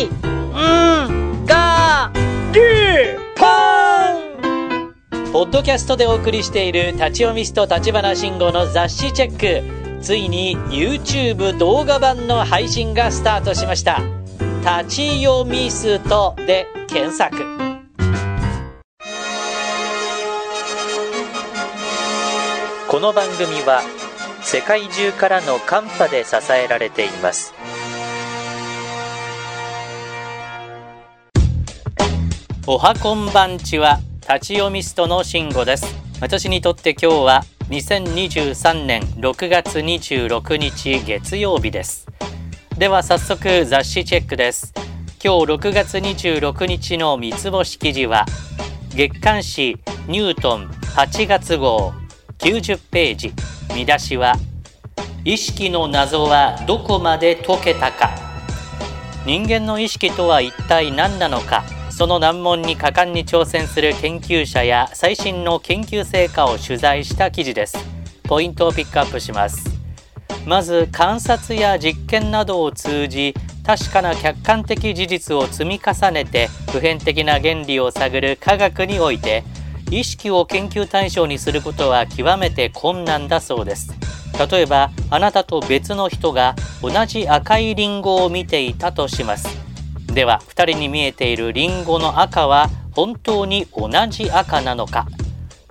い、ん、が、り、ぽんポッドキャストでお送りしている立ち読みスト立花慎吾の雑誌チェック。ついに YouTube 動画版の配信がスタートしました。立ち読みストで検索。この番組は世界中からのカンパで支えられています。おはこんばんちは。立ち読みストの慎吾です。私にとって今日は2023年6月26日月曜日です。では早速雑誌チェックです。今日6月26日の三つ星記事は月刊誌ニュートン8月号90ページ。見出しは意識の謎はどこまで解けたか。人間の意識とは一体何なのか。その難問に果敢に挑戦する研究者や最新の研究成果を取材した記事です。ポイントをピックアップします。まず観察や実験などを通じ確かな客観的事実を積み重ねて普遍的な原理を探る科学において意識を研究対象にすることは極めて困難だそうです。例えばあなたと別の人が同じ赤いリンゴを見ていたとします。では2人に見えているリンゴの赤は本当に同じ赤なのか。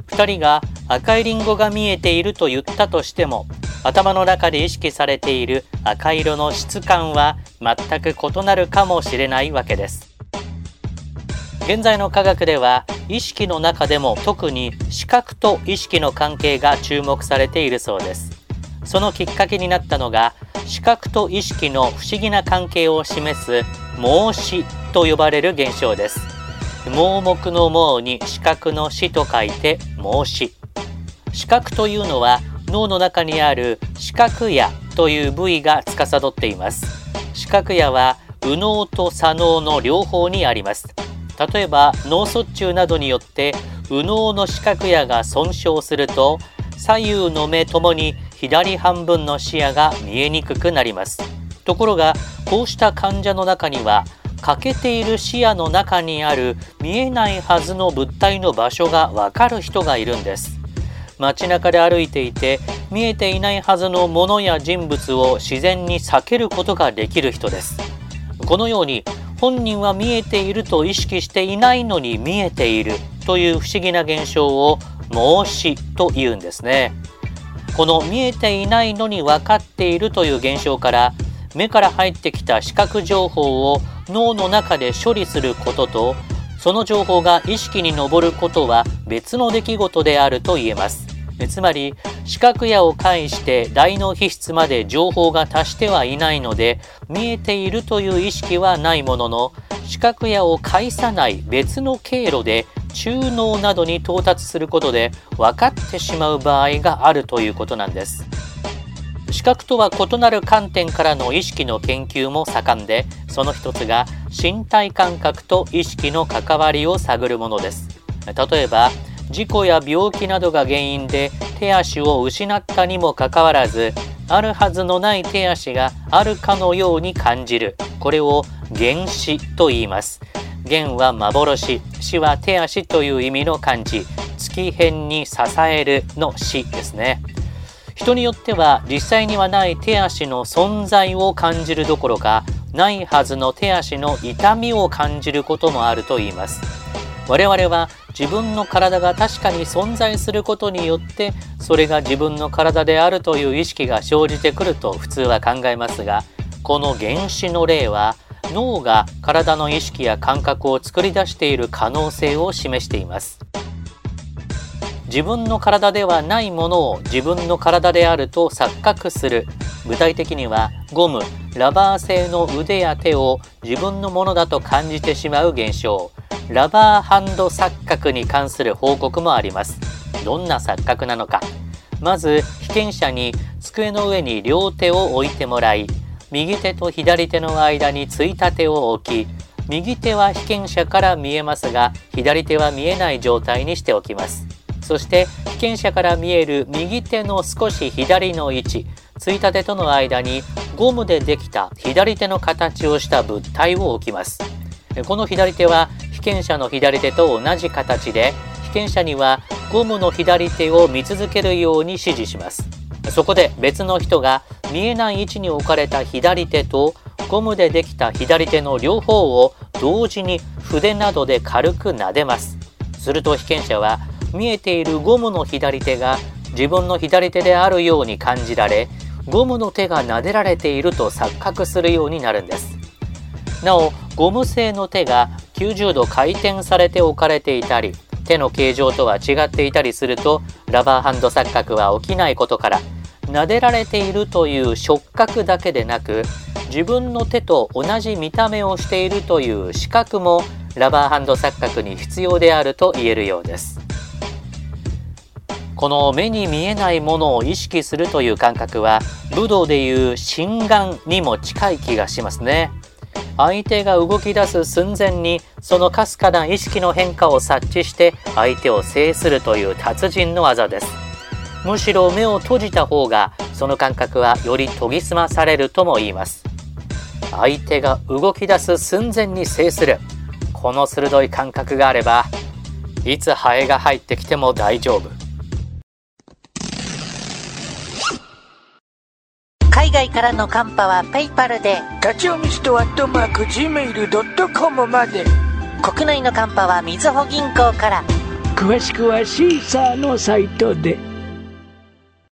2人が赤いリンゴが見えていると言ったとしても頭の中で意識されている赤色の質感は全く異なるかもしれないわけです。現在の科学では意識の中でも特に視覚と意識の関係が注目されているそうです。そのきっかけになったのが視覚と意識の不思議な関係を示す盲視と呼ばれる現象です。盲目の盲に視覚の視と書いて盲視視覚というのは脳の中にある視覚野という部位が司っています。視覚野は右脳と左脳の両方にあります。例えば脳卒中などによって右脳の視覚野が損傷すると左右の目ともに左半分の視野が見えにくくなります。ところがこうした患者の中には欠けている視野の中にある見えないはずの物体の場所がわかる人がいるんです。街中で歩いていて見えていないはずのものや人物を自然に避けることができる人です。このように本人は見えていると意識していないのに見えているという不思議な現象を盲視と言うんですね。この見えていないのに分かっているという現象から目から入ってきた視覚情報を脳の中で処理することとその情報が意識に上ることは別の出来事であると言えます。つまり視覚野を介して大脳皮質まで情報が達してはいないので見えているという意識はないものの視覚野を介さない別の経路で中脳などに到達することで分かってしまう場合があるということなんです。視覚とは異なる観点からの意識の研究も盛んでその一つが身体感覚と意識の関わりを探るものです。例えば事故や病気などが原因で手足を失ったにもかかわらずあるはずのない手足があるかのように感じる。これを原視と言います。原は幻死は手足という意味の漢字。月辺に支えるの死ですね。人によっては実際にはない手足の存在を感じるどころかないはずの手足の痛みを感じることもあると言います。我々は自分の体が確かに存在することによってそれが自分の体であるという意識が生じてくると普通は考えますがこの原子の例は脳が体の意識や感覚を作り出している可能性を示しています。自分の体ではないものを自分の体であると錯覚する。具体的にはゴムラバー製の腕や手を自分のものだと感じてしまう現象。ラバーハンド錯覚に関する報告もあります。どんな錯覚なのか。まず被験者に机の上に両手を置いてもらい右手と左手の間についた手を置き右手は被験者から見えますが左手は見えない状態にしておきます。そして被験者から見える右手の少し左の位置ついたてとの間にゴムでできた左手の形をした物体を置きます。この左手は被験者の左手と同じ形で被験者にはゴムの左手を見続けるように指示します。そこで別の人が見えない位置に置かれた左手とゴムでできた左手の両方を同時に筆などで軽く撫でます。すると被験者は見えているゴムの左手が自分の左手であるように感じられゴムの手が撫でられていると錯覚するようになるんです。なおゴム製の手が90度回転されて置かれていたり手の形状とは違っていたりするとラバーハンド錯覚は起きないことから撫でられているという触覚だけでなく自分の手と同じ見た目をしているという視覚もラバーハンド錯覚に必要であると言えるようです。この目に見えないものを意識するという感覚は武道でいう心眼にも近い気がしますね。相手が動き出す寸前にそのかすかな意識の変化を察知して相手を制するという達人の技です。むしろ目を閉じた方がその感覚はより研ぎ澄まされるとも言います。相手が動き出す寸前に制する。この鋭い感覚があればいつハエが入ってきても大丈夫。海外からのカンパはペイパルで立ち読みストアットマーク Gmail.com まで。国内のカンパはみずほ銀行から。詳しくはシーサーのサイトで